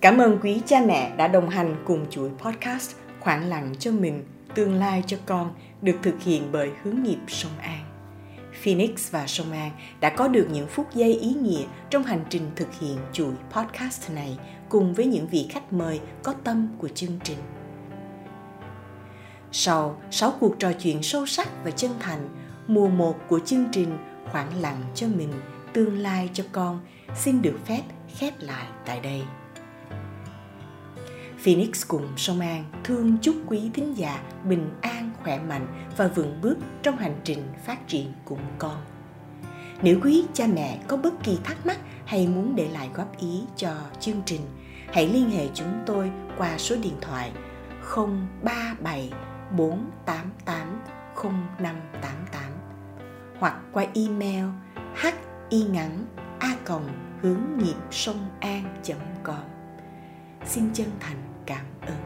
Cảm ơn quý cha mẹ đã đồng hành cùng chuỗi podcast Khoảng lặng cho mình, tương lai cho con được thực hiện bởi hướng nghiệp sông An. Phoenix và Sông An đã có được những phút giây ý nghĩa trong hành trình thực hiện chuỗi podcast này cùng với những vị khách mời có tâm của chương trình. Sau 6 cuộc trò chuyện sâu sắc và chân thành, mùa 1 của chương trình Khoảng lặng cho mình, tương lai cho con xin được phép khép lại tại đây. Phoenix cùng Sông An thương chúc quý thính giả bình an, khỏe mạnh và vững bước trong hành trình phát triển cùng con. Nếu quý cha mẹ có bất kỳ thắc mắc hay muốn để lại góp ý cho chương trình, hãy liên hệ chúng tôi qua số điện thoại 037 488 0588 hoặc qua email hi ngắn a hướng nghiệp sông an com xin chân thành cảm ơn.